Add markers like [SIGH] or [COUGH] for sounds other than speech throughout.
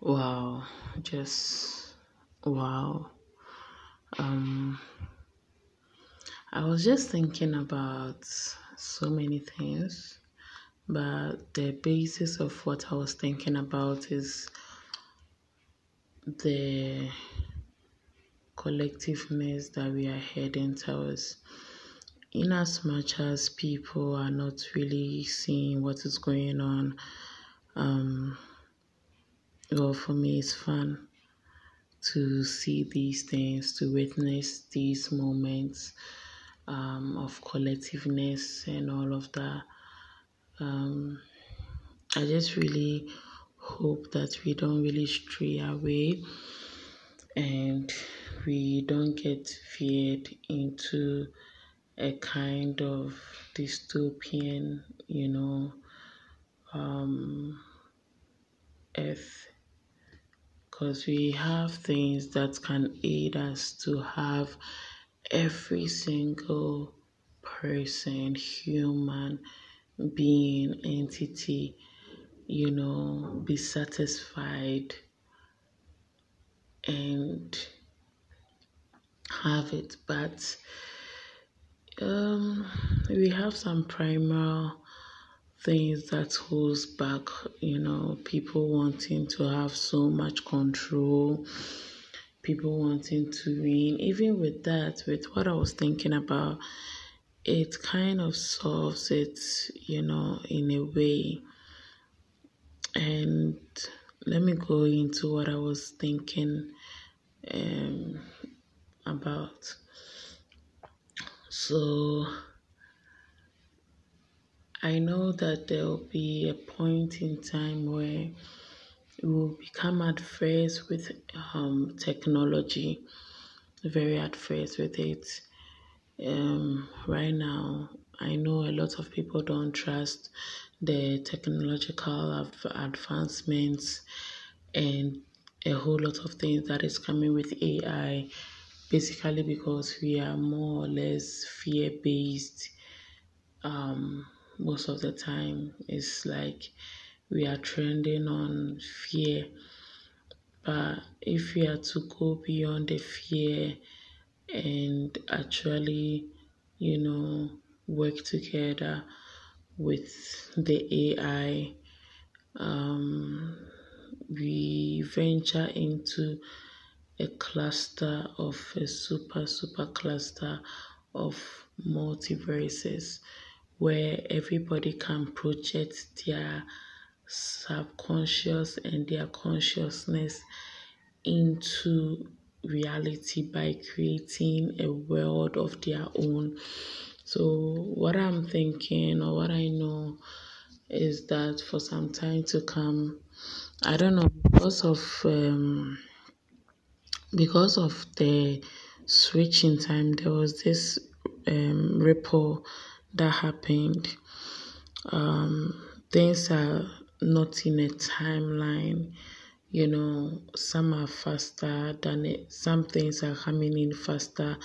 Wow, just wow. Um, I was just thinking about so many things, but the basis of what I was thinking about is the collectiveness that we are heading towards. In as much as people are not really seeing what is going on, um, well, for me, it's fun to see these things, to witness these moments um, of collectiveness and all of that. Um, I just really hope that we don't really stray away and we don't get feared into a kind of dystopian, you know, um, earth because we have things that can aid us to have every single person, human being, entity, you know, be satisfied and have it. But um, we have some primal things that holds back, you know, people wanting to have so much control, people wanting to win. Even with that, with what I was thinking about, it kind of solves it, you know, in a way. And let me go into what I was thinking um, about. So, I know that there will be a point in time where we will become adverse with um, technology, very adverse with it. Um, right now, I know a lot of people don't trust the technological advancements and a whole lot of things that is coming with AI, basically because we are more or less fear based. Um, most of the time. It's like we are trending on fear. But if we are to go beyond the fear and actually, you know, work together with the AI, um, we venture into a cluster of a super, super cluster of multiverses where everybody can project their subconscious and their consciousness into reality by creating a world of their own. So, what I'm thinking or what I know is that for some time to come, I don't know because of um, because of the switch in time, there was this um, ripple that happened. Um, things are not in a timeline. You know, some are faster than it, some things are coming in faster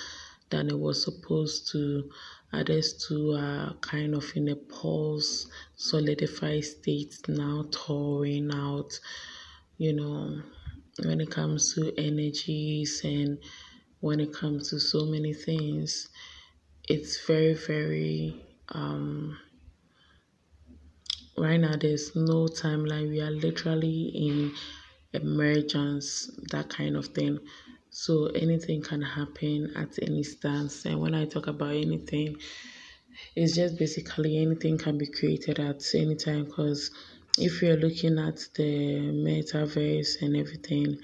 than it was supposed to. Others too are kind of in a pause, solidified state now, touring out. You know, when it comes to energies and when it comes to so many things, it's very, very um right now there's no timeline. We are literally in emergence, that kind of thing. So anything can happen at any stance. And when I talk about anything, it's just basically anything can be created at any time because if you're looking at the metaverse and everything,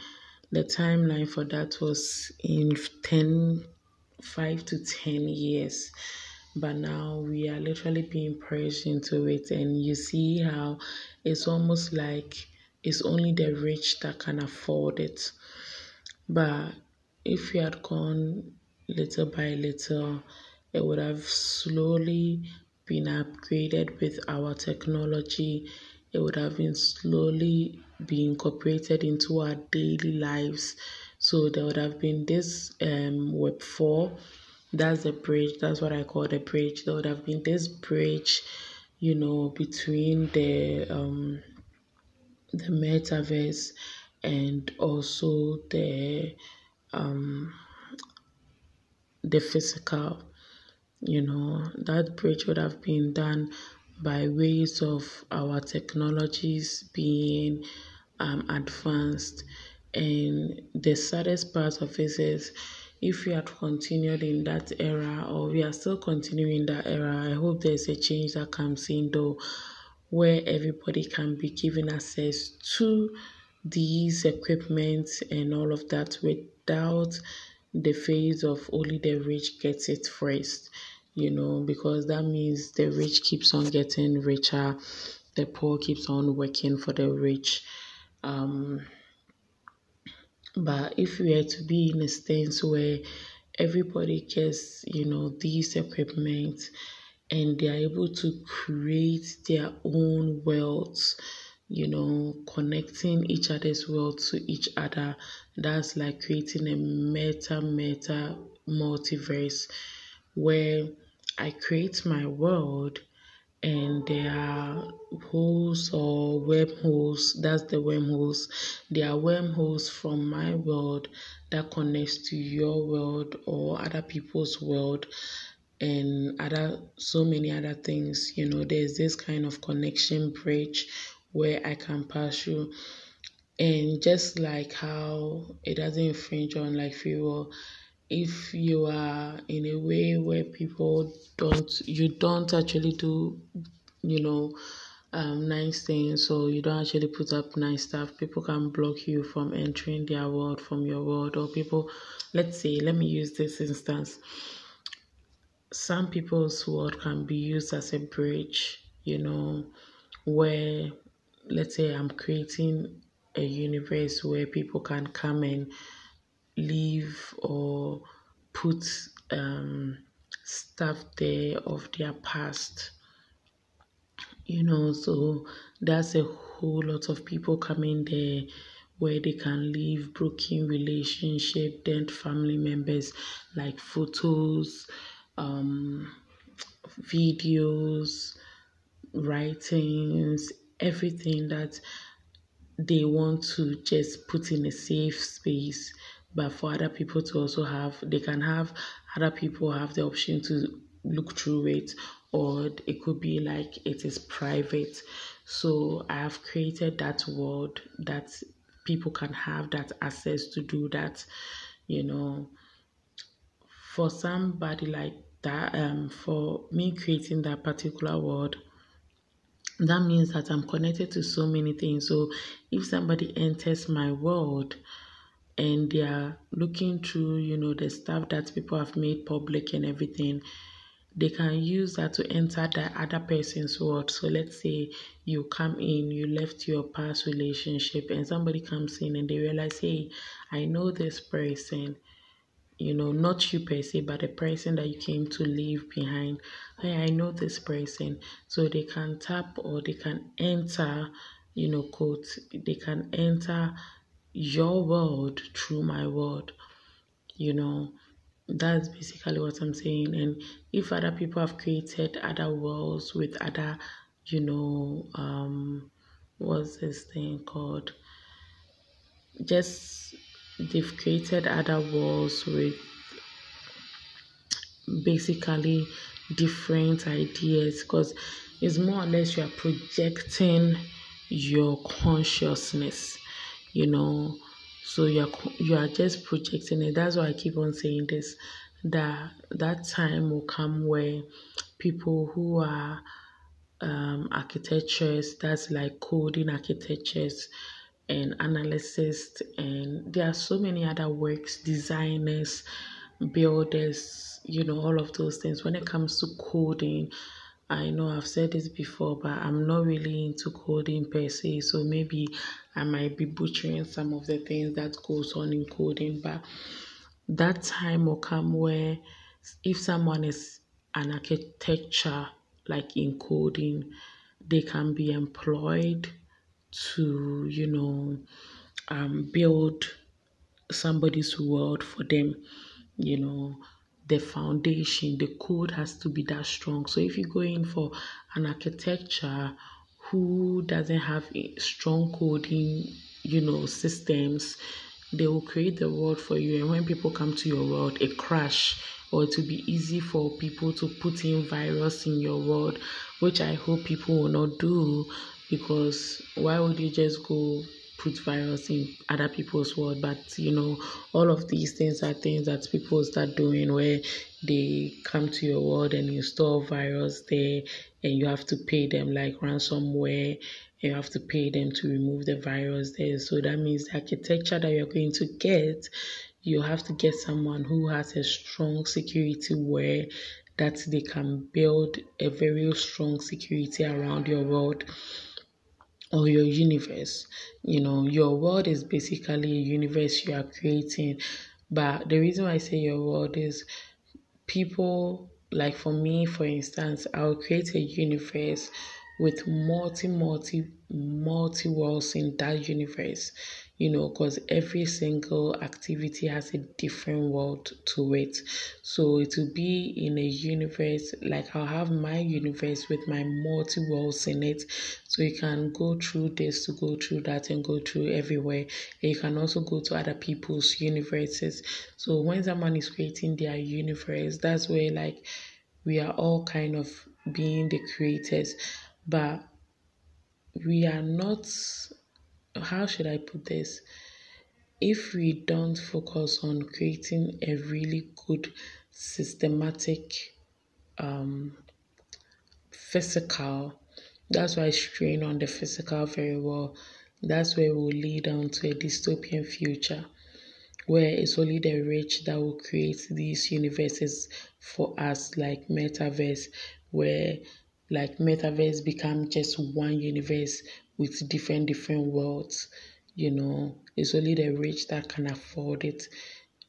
the timeline for that was in 10 5 to 10 years. But now we are literally being pressed into it and you see how it's almost like it's only the rich that can afford it. But if we had gone little by little it would have slowly been upgraded with our technology. It would have been slowly be incorporated into our daily lives so there would have been this um, web 4 that's the bridge that's what i call the bridge there would have been this bridge you know between the um the metaverse and also the um, the physical. You know, that bridge would have been done by ways of our technologies being um, advanced. And the saddest part of it is if we had continued in that era or we are still continuing that era, I hope there's a change that comes in though where everybody can be given access to these equipment and all of that without the phase of only the rich gets it first you know because that means the rich keeps on getting richer the poor keeps on working for the rich. Um but if we are to be in a stance where everybody gets you know these equipment and they are able to create their own worlds, you know, connecting each other's world to each other. That's like creating a meta meta multiverse where I create my world and there are holes or wormholes. That's the wormholes. There are wormholes from my world that connects to your world or other people's world and other so many other things. You know, there's this kind of connection bridge where I can pass through. And just like how it doesn't infringe on like free will, if you are in a way where people don't, you don't actually do, you know, um, nice things, so you don't actually put up nice stuff, people can block you from entering their world from your world, or people, let's say, let me use this instance. Some people's world can be used as a bridge, you know, where let's say I'm creating a universe where people can come and live or put um, stuff there of their past. You know, so that's a whole lot of people coming there where they can leave broken relationship, then family members like photos, um, videos, writings, everything that they want to just put in a safe space but for other people to also have they can have other people have the option to look through it or it could be like it is private so i have created that world that people can have that access to do that you know for somebody like that um for me creating that particular world that means that I'm connected to so many things. So if somebody enters my world and they are looking through, you know, the stuff that people have made public and everything, they can use that to enter the other person's world. So let's say you come in, you left your past relationship, and somebody comes in and they realize, hey, I know this person you know, not you per se, but the person that you came to leave behind. Hey, I know this person. So they can tap or they can enter, you know, quote, they can enter your world through my world. You know, that's basically what I'm saying. And if other people have created other worlds with other, you know, um, what's this thing called? Just they've created other worlds with basically different ideas because it's more or less you are projecting your consciousness you know so you're you are just projecting it that's why i keep on saying this that that time will come where people who are um, architectures that's like coding architectures and analysts, and there are so many other works, designers, builders, you know, all of those things. When it comes to coding, I know I've said this before, but I'm not really into coding per se, so maybe I might be butchering some of the things that goes on in coding, but that time will come where if someone is an architecture like in coding, they can be employed to, you know, um, build somebody's world for them. You know, the foundation, the code has to be that strong. So if you go in for an architecture who doesn't have strong coding you know, systems, they will create the world for you. And when people come to your world, it crash or it will be easy for people to put in virus in your world, which I hope people will not do because why would you just go put virus in other people's world but you know all of these things are things that people start doing where they come to your world and install virus there and you have to pay them like ransomware you have to pay them to remove the virus there. So that means the architecture that you're going to get you have to get someone who has a strong security where that they can build a very strong security around your world or your universe. You know, your world is basically a universe you are creating. But the reason why I say your world is people, like for me, for instance, I'll create a universe with multi, multi, multi worlds in that universe you know, because every single activity has a different world to it. So it will be in a universe, like I'll have my universe with my multi worlds in it. So you can go through this to go through that and go through everywhere. And you can also go to other people's universes. So when someone is creating their universe, that's where like we are all kind of being the creators. But we are not how should I put this? If we don't focus on creating a really good systematic um, physical, that's why I strain on the physical very well. That's where we'll lead on to a dystopian future where it's only the rich that will create these universes for us, like metaverse, where like metaverse become just one universe with different different worlds you know. It's only the rich that can afford it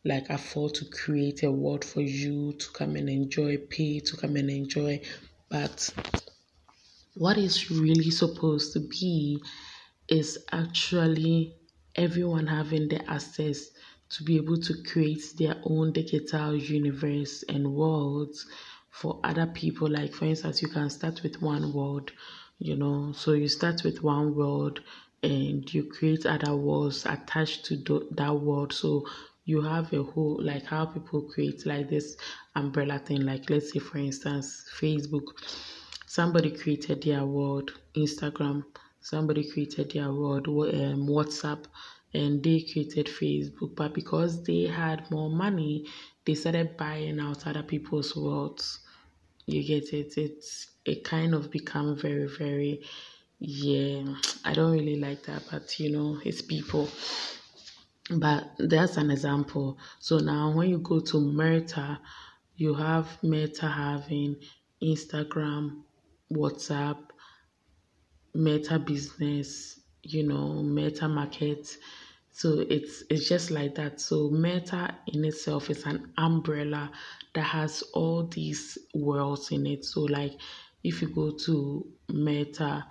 like afford to create a world for you to come and enjoy pay to come and enjoy. But what is really supposed to be is actually everyone having the access to be able to create their own digital universe and worlds for other people. Like for instance you can start with one world you know so you start with one world and you create other worlds attached to that world so you have a whole like how people create like this umbrella thing. Like let's say for instance facebook. Somebody created their world instagram. Somebody created their world um, whatsapp and they created facebook. But because they had more money they started buying out other people's worlds you get it. It's it kind of become very very yeah i don't really like that but you know it's people. But that's an example. So now when you go to meta you have meta having instagram whatsapp meta business you know meta market. So it's it's just like that. So Meta in itself is an umbrella that has all these worlds in it. So like if you go to Meta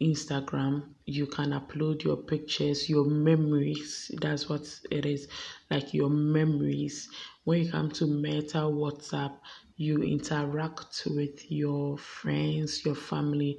Instagram, you can upload your pictures, your memories. That's what it is. Like your memories. When you come to Meta WhatsApp, you interact with your friends, your family.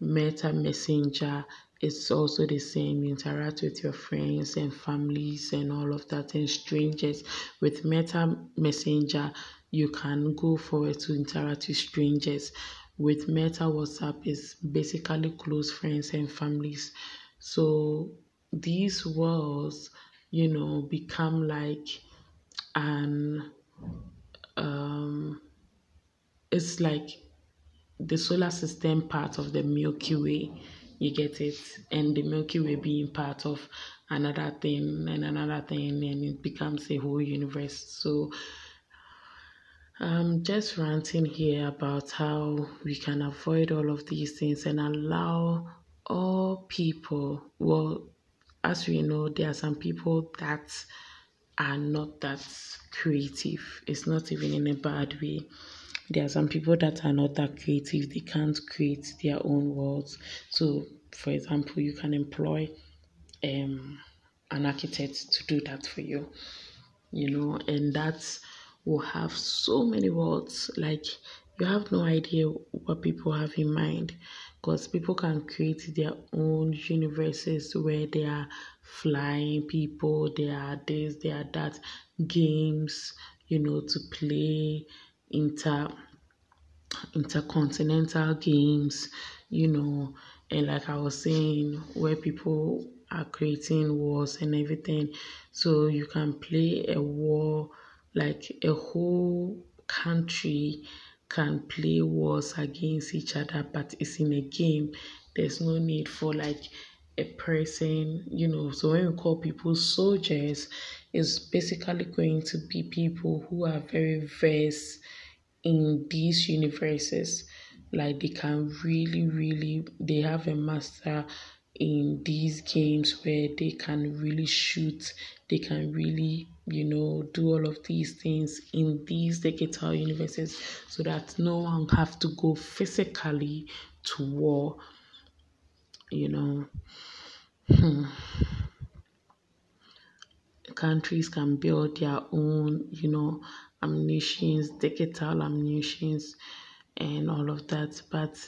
Meta Messenger, it's also the same. You interact with your friends and families and all of that and strangers. With Meta Messenger, you can go forward to interact with strangers. With Meta WhatsApp, is basically close friends and families. So these worlds, you know, become like an um it's like the solar system part of the Milky Way you get it? And the Milky Way being part of another thing and another thing, and it becomes a whole universe. So, I'm just ranting here about how we can avoid all of these things and allow all people, well, as we know, there are some people that are not that creative. It's not even in a bad way there are some people that are not that creative they can't create their own worlds. So for example you can employ um, an architect to do that for you you know and that will have so many worlds. Like you have no idea what people have in mind because people can create their own universes where they are flying people, there are this, there are that, games, you know, to play, inter intercontinental games, you know, and like I was saying, where people are creating wars and everything. So you can play a war, like a whole country can play wars against each other, but it's in a game. There's no need for like a person, you know. So when we call people soldiers, it's basically going to be people who are very versed in these universes like they can really really they have a master in these games where they can really shoot they can really you know do all of these things in these digital universes so that no one have to go physically to war you know hmm. countries can build their own you know ammunitions, digital ammunitions, and all of that. But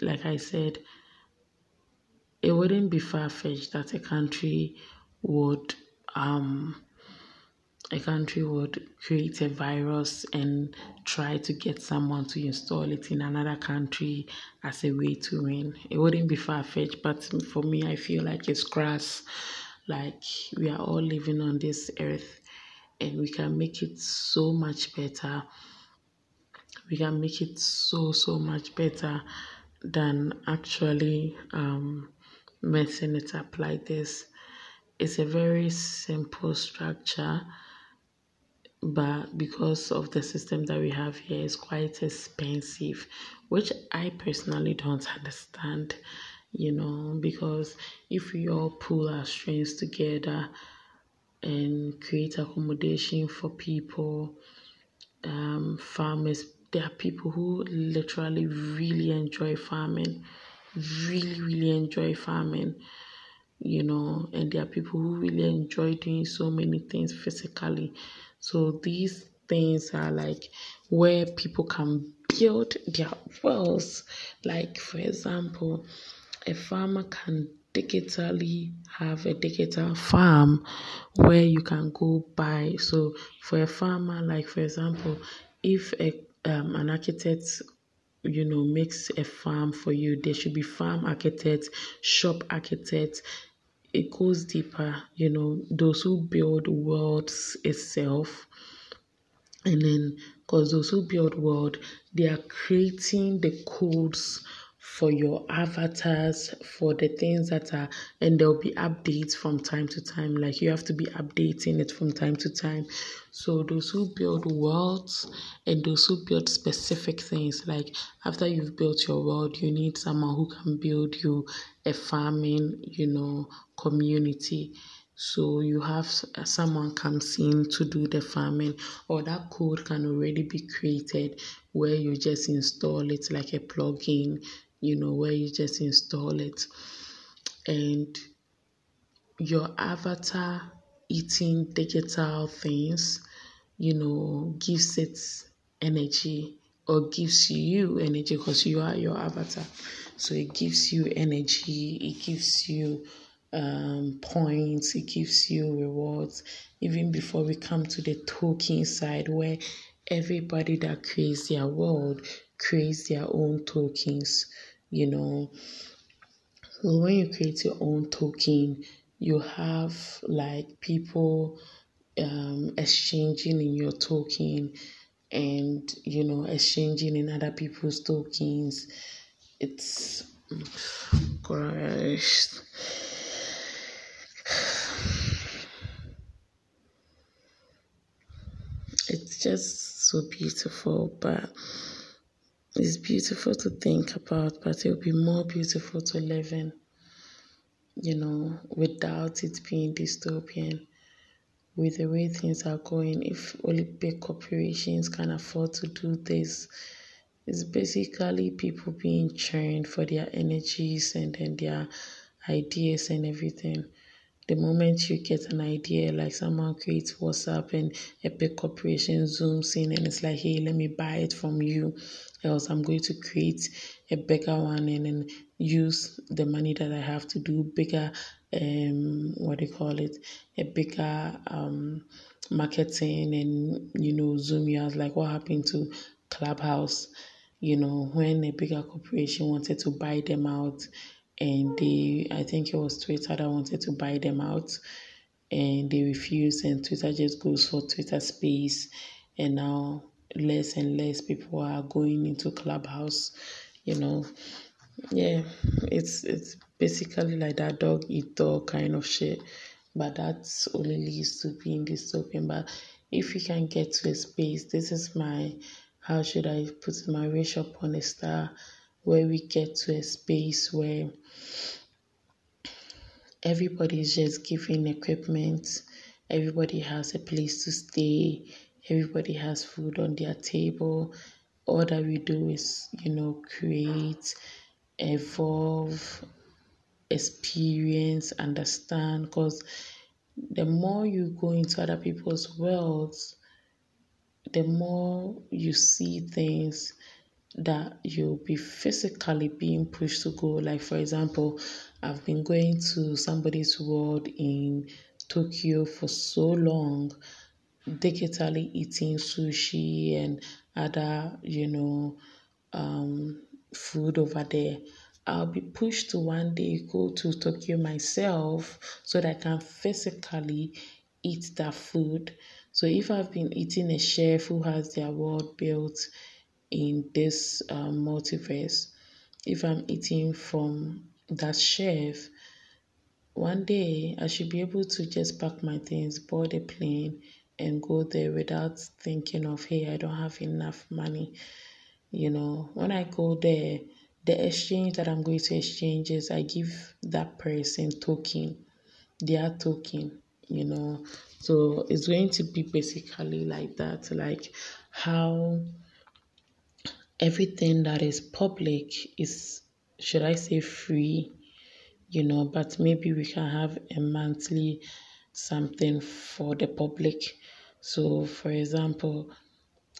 like I said, it wouldn't be far fetched that a country would um a country would create a virus and try to get someone to install it in another country as a way to win. It wouldn't be far fetched, but for me, I feel like it's crass. Like we are all living on this earth and we can make it so much better. We can make it so, so much better than actually um, messing it up like this. It's a very simple structure, but because of the system that we have here, it's quite expensive, which I personally don't understand, you know, because if we all pull our strings together, and create accommodation for people, um, farmers. There are people who literally really enjoy farming, really, really enjoy farming, you know, and there are people who really enjoy doing so many things physically. So these things are like where people can build their wells. Like, for example, a farmer can digitally have a digital farm where you can go buy. So for a farmer, like for example, if a um, an architect you know makes a farm for you, there should be farm architects, shop architects. It goes deeper, you know, those who build worlds itself. And then, because those who build world, they are creating the codes for your avatars, for the things that are, and there'll be updates from time to time. Like you have to be updating it from time to time. So those who build worlds and those who build specific things, like after you've built your world, you need someone who can build you a farming, you know, community. So you have someone comes in to do the farming, or that code can already be created where you just install it like a plugin you know, where you just install it and your avatar eating digital things, you know, gives it energy or gives you energy because you are your avatar. So it gives you energy, it gives you um, points, it gives you rewards. Even before we come to the token side, where everybody that creates their world creates their own tokens you know. So when you create your own token, you have like people um, exchanging in your token and you know exchanging in other people's tokens. It's gosh. It's just so beautiful, but it's beautiful to think about, but it will be more beautiful to live in, you know, without it being dystopian. With the way things are going, if only big corporations can afford to do this, it's basically people being churned for their energies and then their ideas and everything. The moment you get an idea, like someone creates WhatsApp and a big corporation zooms in and it's like, hey, let me buy it from you, else I'm going to create a bigger one and then use the money that I have to do bigger, um, what do you call it, a bigger um, marketing and, you know, zoom you out. Like what happened to Clubhouse, you know, when a bigger corporation wanted to buy them out and they I think it was Twitter that wanted to buy them out and they refused and Twitter just goes for Twitter space and now less and less people are going into Clubhouse, you know. Yeah, it's it's basically like that dog eat dog kind of shit. But that's only leads to being dystopian. But if you can get to a space, this is my how should I put my wish upon a star where we get to a space where everybody is just given equipment, everybody has a place to stay, everybody has food on their table. All that we do is, you know, create, evolve, experience, understand. Because the more you go into other people's worlds, the more you see things that you'll be physically being pushed to go. Like, for example, I've been going to somebody's world in Tokyo for so long, digitally eating sushi and other, you know, um, food over there. I'll be pushed to one day go to Tokyo myself so that I can physically eat that food. So if I've been eating a chef who has their world built in this um, multiverse, if I'm eating from that chef, one day I should be able to just pack my things, board a plane, and go there without thinking of, hey, I don't have enough money. You know, when I go there, the exchange that I'm going to exchange is I give that person token, their token, you know. So it's going to be basically like that, like how everything that is public is, should I say, free, you know, but maybe we can have a monthly something for the public. So, for example,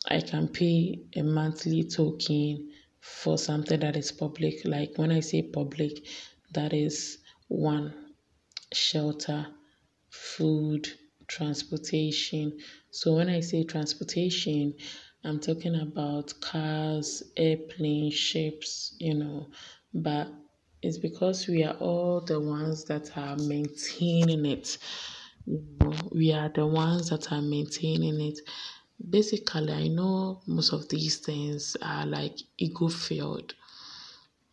I can pay a monthly token for something that is public. Like when I say public, that is one, shelter, food, transportation. So when I say transportation, I'm talking about cars, airplanes, ships, you know, but it's because we are all the ones that are maintaining it. We are the ones that are maintaining it. Basically, I know most of these things are like ego filled.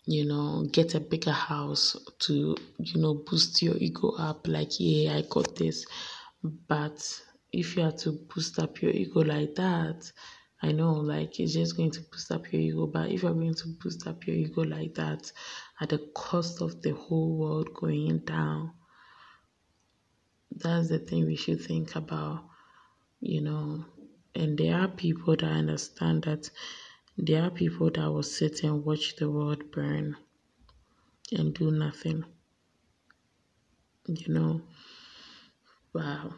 You know, get a bigger house to, you know, boost your ego up. Like, yeah, I got this. But if you are to boost up your ego like that, I know, like, it's just going to boost up your ego. But if you're going to boost up your ego like that at the cost of the whole world going down, that's the thing we should think about, you know. And there are people that understand that there are people that will sit and watch the world burn and do nothing, you know. Wow.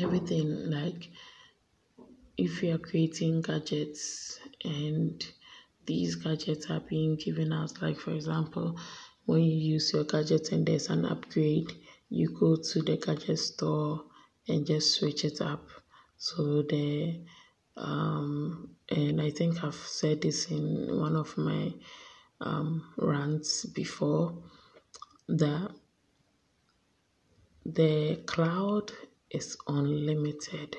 Everything, like, if you are creating gadgets and these gadgets are being given out, like, for example, when you use your gadget and there's an upgrade, you go to the gadget store and just switch it up. So the um, and I think I've said this in one of my um, rants before that the cloud is unlimited.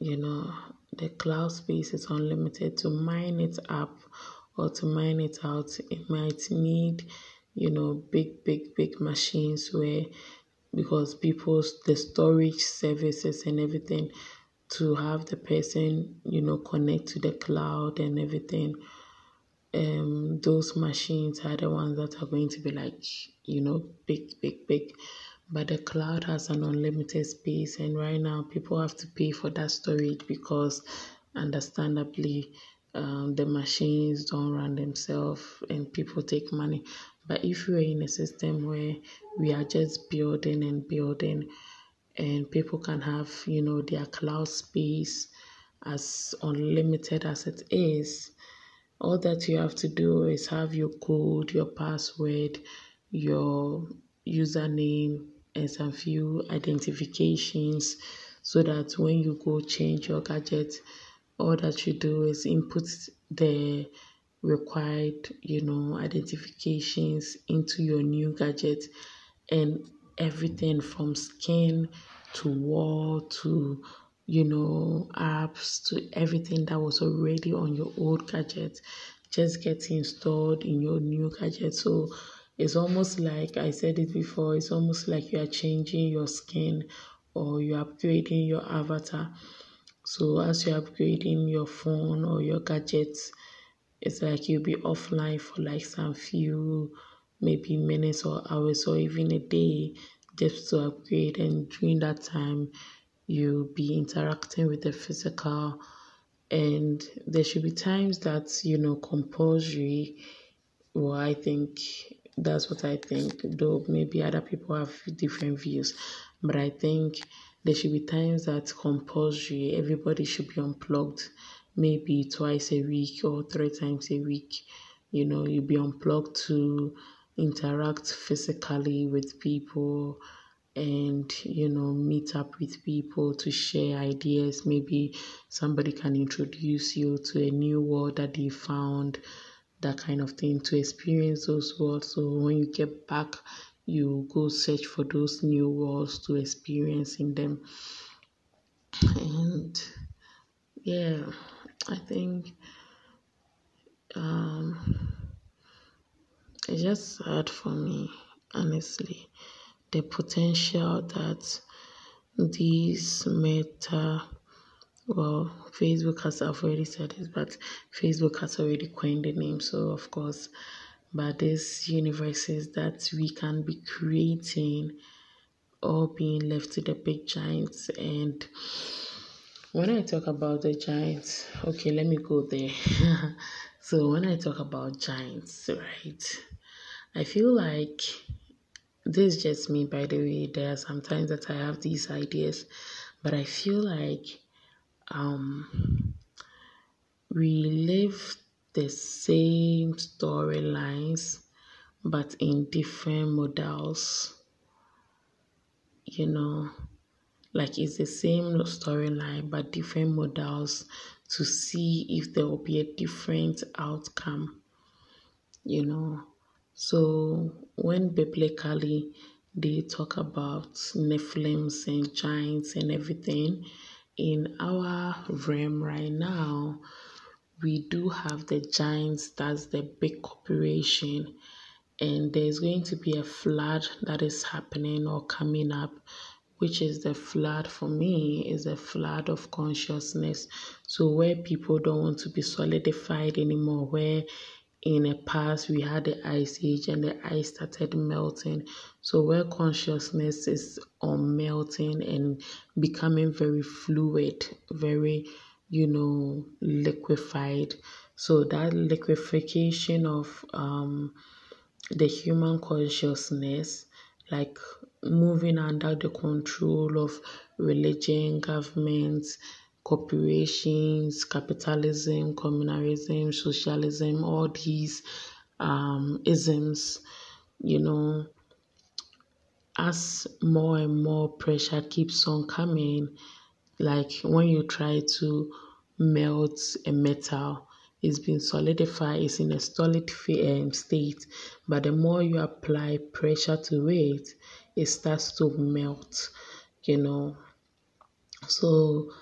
You know, the cloud space is unlimited. To mine it up or to mine it out, it might need, you know, big, big, big machines where because people's the storage services and everything to have the person, you know, connect to the cloud and everything. Um, those machines are the ones that are going to be like, you know, big, big, big. But the cloud has an unlimited space, and right now people have to pay for that storage because, understandably, um, the machines don't run themselves and people take money. But if we're in a system where we are just building and building, and people can have, you know, their cloud space as unlimited as it is, all that you have to do is have your code, your password, your username, and some few identifications so that when you go change your gadget, all that you do is input the required, you know, identifications into your new gadget and everything from skin to wall to you know apps to everything that was already on your old gadget just gets installed in your new gadget. So it's almost like i said it before it's almost like you are changing your skin or you're upgrading your avatar. So as you're upgrading your phone or your gadgets it's like you'll be offline for like some few maybe minutes or hours or even a day just to upgrade. And during that time you'll be interacting with the physical. And there should be times that you know compulsory well i think that's what i think though maybe other people have different views. But i think there should be times that compulsory everybody should be unplugged maybe twice a week or three times a week. You know you be unplugged to interact physically with people and you know meet up with people to share ideas. Maybe somebody can introduce you to a new world that they found that kind of thing to experience those worlds. So when you get back you go search for those new worlds to experience in them. And yeah i think um it's just sad for me honestly. The potential that these meta well facebook has already said this but facebook has already coined the name so of course but these universes that we can be creating all being left to the big giants and when i talk about the giants okay let me go there [LAUGHS] so when i talk about giants right i feel like this is just me, by the way. There are sometimes that I have these ideas, but I feel like um, we live the same storylines, but in different models. You know, like it's the same storyline, but different models to see if there will be a different outcome. You know, so when biblically they talk about Nephilims and giants and everything, in our realm right now, we do have the giants, that's the big corporation, and there's going to be a flood that is happening or coming up which is the flood for me is a flood of consciousness. So where people don't want to be solidified anymore where in the past we had the ice age and the ice started melting. So where consciousness is on melting and becoming very fluid very you know liquefied. So that liquefaction of um, the human consciousness like moving under the control of religion governments corporations, capitalism, communalism, socialism, all these um, isms, you know, as more and more pressure keeps on coming, like when you try to melt a metal, it's been solidified, it's in a solid um, state, but the more you apply pressure to it, it starts to melt, you know. So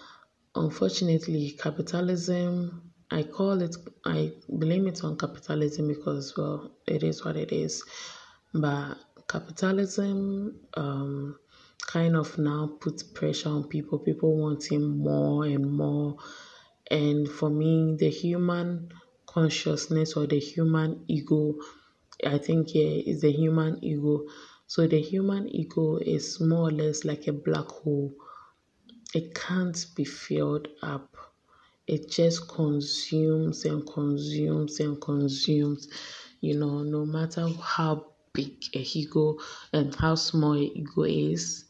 Unfortunately, capitalism, I call it, I blame it on capitalism because, well, it is what it is. But capitalism um, kind of now puts pressure on people, people wanting more and more. And for me, the human consciousness or the human ego, I think, yeah, is the human ego. So the human ego is more or less like a black hole it can't be filled up. it just consumes and consumes and consumes. You know, no matter how big a ego and how small a ego is,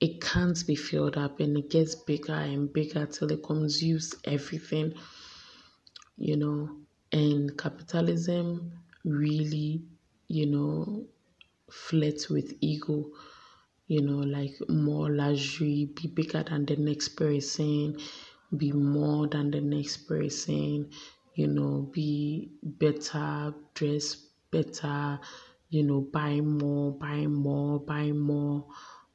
it can't be filled up and it gets bigger and bigger till it consumes everything. You know, and capitalism really, you know, flirts with ego you know, like more luxury, be bigger than the next person, be more than the next person, you know, be better, dress better, you know, buy more, buy more, buy more,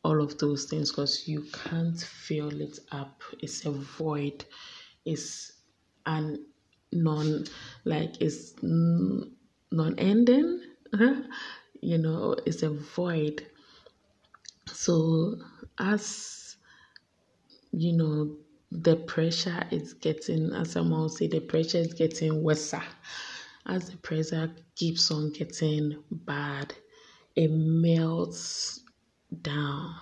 all of those things because you can't fill it up. It's a void. It's an non, like, it's non ending, [LAUGHS] you know, it's a void. So, as you know, the pressure is getting, as someone will say, the pressure is getting worse. As the pressure keeps on getting bad, it melts down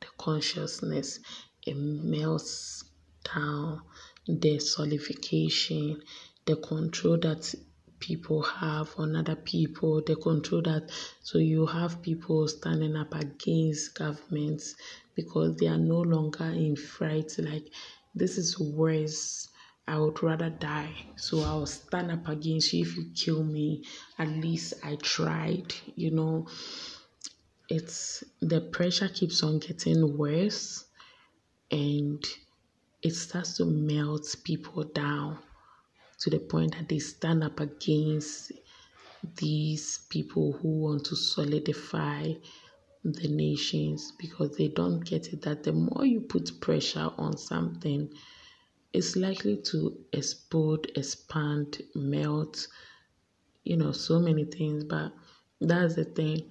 the consciousness, it melts down the solidification, the control that people have on other people, the control that so you have people standing up against governments because they are no longer in fright like this is worse. I would rather die. So I'll stand up against you if you kill me. At least I tried, you know. It's the pressure keeps on getting worse and it starts to melt people down to the point that they stand up against these people who want to solidify the nations because they don't get it that the more you put pressure on something, it's likely to explode, expand, melt, you know, so many things. But that's the thing.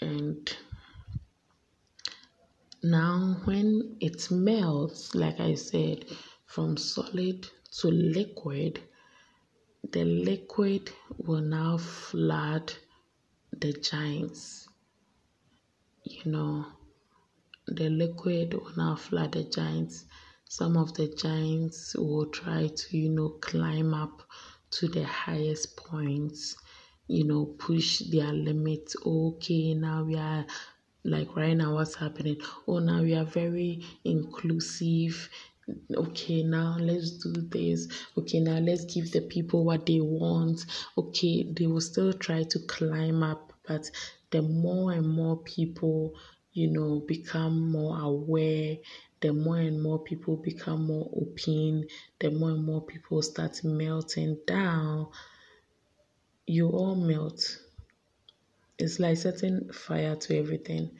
And now, when it melts, like I said, from solid to liquid, the liquid will now flood the giants. You know, the liquid will now flood the giants. Some of the giants will try to, you know, climb up to the highest points, you know, push their limits. Okay, now we are like right now, what's happening? Oh, now we are very inclusive okay now let's do this. Okay now let's give the people what they want. Okay they will still try to climb up but the more and more people you know become more aware the more and more people become more open the more and more people start melting down you all melt. It's like setting fire to everything.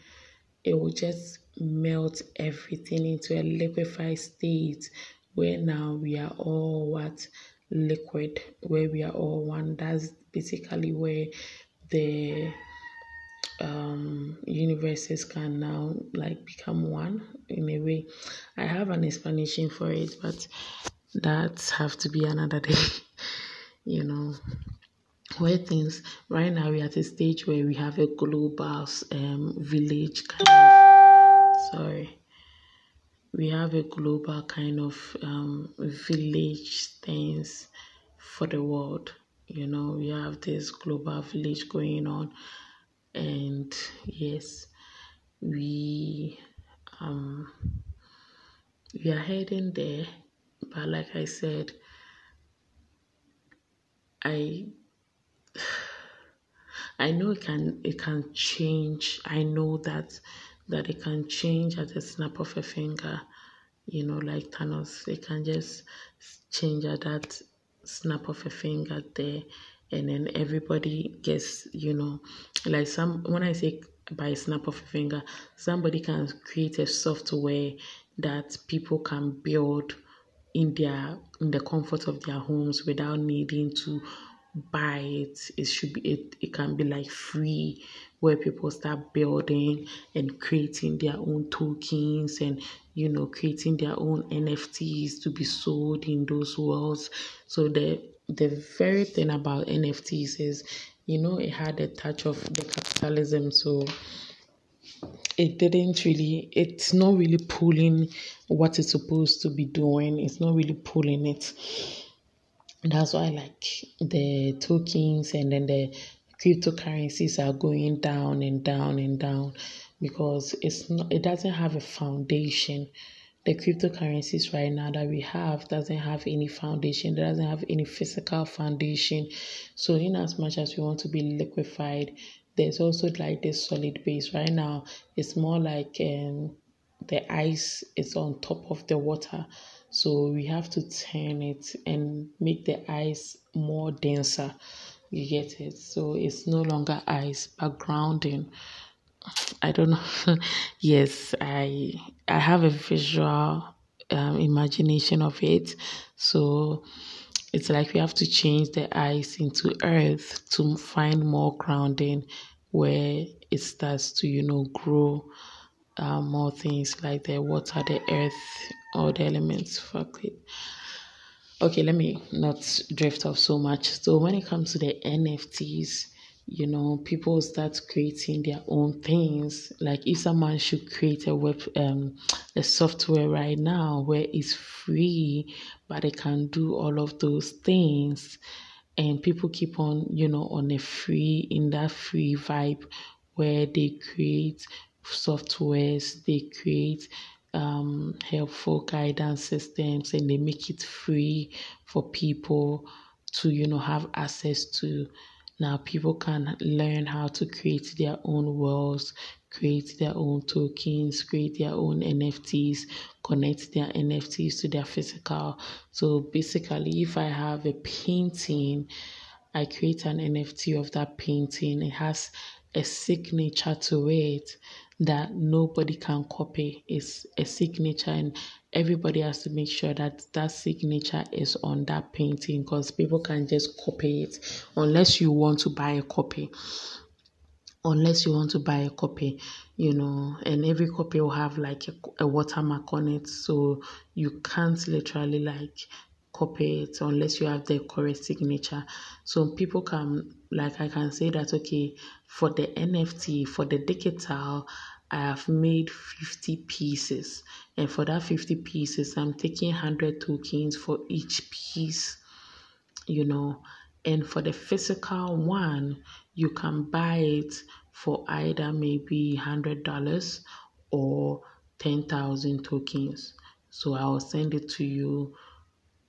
It will just melt everything into a liquefied state where now we are all what? Liquid where we are all one. That's basically where the um universes can now like become one in a way. I have an explanation for it but that have to be another [LAUGHS] day you know. Where things right now we're at a stage where we have a global um, village kind of sorry. We have a global kind of um, village things for the world you know. We have this global village going on and yes we um we are heading there. But like i said i [SIGHS] I know it can it can change. I know that that it can change at the snap of a finger. You know, like Thanos, it can just change at that snap of a finger there, and then everybody gets you know, like some when I say by snap of a finger, somebody can create a software that people can build in their in the comfort of their homes without needing to buy it. It should be it, it can be like free where people start building and creating their own tokens and you know creating their own NFTs to be sold in those worlds. So the the very thing about NFTs is you know it had a touch of the capitalism. So it didn't really it's not really pulling what it's supposed to be doing. It's not really pulling it. That's why like the tokens and then the cryptocurrencies are going down and down and down because it's not it doesn't have a foundation. The cryptocurrencies right now that we have doesn't have any foundation it doesn't have any physical foundation. So in as much as we want to be liquefied there's also like this solid base. Right now it's more like um, the ice is on top of the water. So we have to turn it and make the ice more denser you get it so it's no longer ice but grounding i don't know [LAUGHS] yes i i have a visual um, imagination of it so it's like we have to change the ice into earth to find more grounding where it starts to, you know, grow uh, more things like the water, the earth, all the elements. Fuck it. Okay, let me not drift off so much. So when it comes to the NFTs, you know, people start creating their own things. Like if someone should create a web, um, a software right now where it's free, but it can do all of those things, and people keep on, you know, on a free in that free vibe where they create softwares, they create um, helpful guidance systems, and they make it free for people to, you know, have access to now people can learn how to create their own worlds, create their own tokens, create their own NFTs, connect their NFTs to their physical. So basically, if I have a painting, I create an NFT of that painting. It has a signature to it that nobody can copy. is a signature, and everybody has to make sure that that signature is on that painting because people can just copy it unless you want to buy a copy unless you want to buy a copy you know and every copy will have like a, a watermark on it so you can't literally like copy it unless you have the correct signature so people can like i can say that okay for the nft for the digital I have made 50 pieces. And for that 50 pieces, I'm taking 100 tokens for each piece, you know. And for the physical one, you can buy it for either maybe $100 or 10,000 tokens. So I'll send it to you,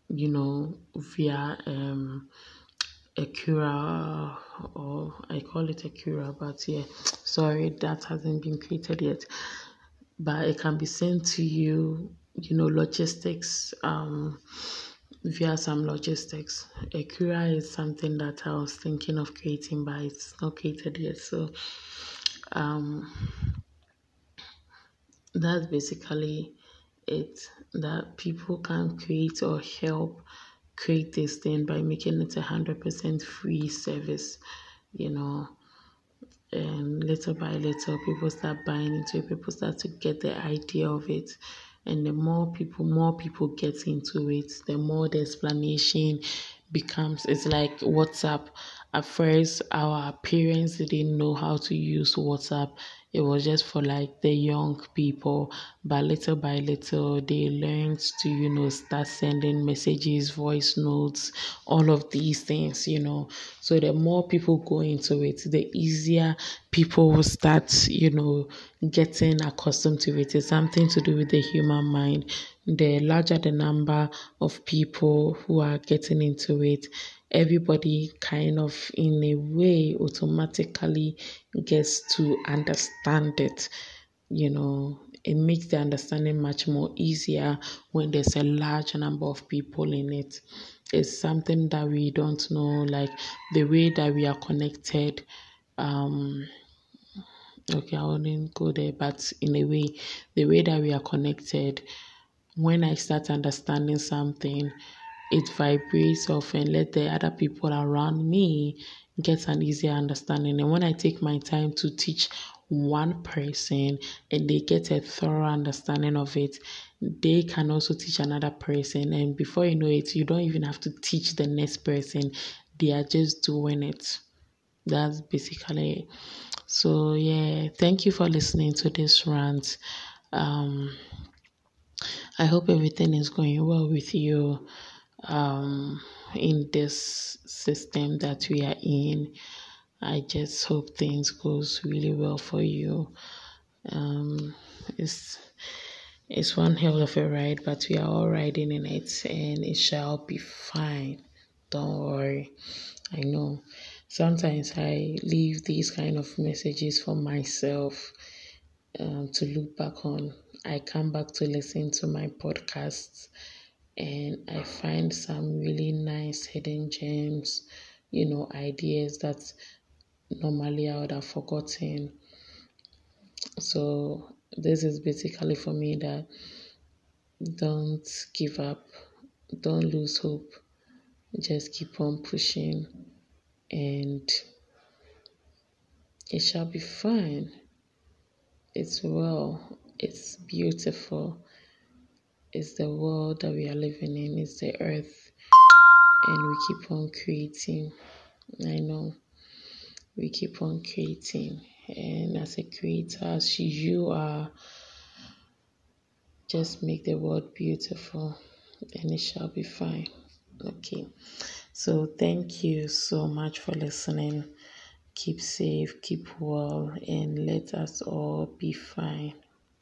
you know, via um, Akura or I call it Akura, but yeah, sorry, that hasn't been created yet. But it can be sent to you, you know, logistics, um, via some logistics. Akura is something that I was thinking of creating, but it's not created yet. So, um, that's basically it that people can create or help create this thing by making it a hundred percent free service, you know. And little by little, people start buying into it. People start to get the idea of it, and the more people, more people get into it, the more the explanation becomes. It's like WhatsApp. At first, our parents didn't know how to use WhatsApp it was just for like the young people. But little by little they learned to you know start sending messages voice notes all of these things you know. So the more people go into it the easier people will start you know getting accustomed to it. It's something to do with the human mind. The larger the number of people who are getting into it everybody kind of in a way automatically gets to understand it. You know it makes the understanding much more easier when there's a large number of people in it. It's something that we don't know like the way that we are connected um okay i wouldn't go there but in a way the way that we are connected when i start understanding something it vibrates off and let the other people around me get an easier understanding. And when I take my time to teach one person and they get a thorough understanding of it, they can also teach another person. And before you know it, you don't even have to teach the next person, they are just doing it. That's basically it. So, yeah, thank you for listening to this rant. Um, I hope everything is going well with you um, in this system that we are in. I just hope things goes really well for you. Um, it's it's one hell of a ride, but we are all riding in it, and it shall be fine. Don't worry. I know. Sometimes I leave these kind of messages for myself um, to look back on. I come back to listen to my podcasts and I find some really nice hidden gems, you know, ideas that normally I would have forgotten. So, this is basically for me that don't give up, don't lose hope, just keep on pushing, and it shall be fine. It's well, it's beautiful. It's the world that we are living in, it's the earth, and we keep on creating. I know we keep on creating, and as a creator, as you are, just make the world beautiful, and it shall be fine. Okay, so thank you so much for listening. Keep safe, keep well, and let us all be fine.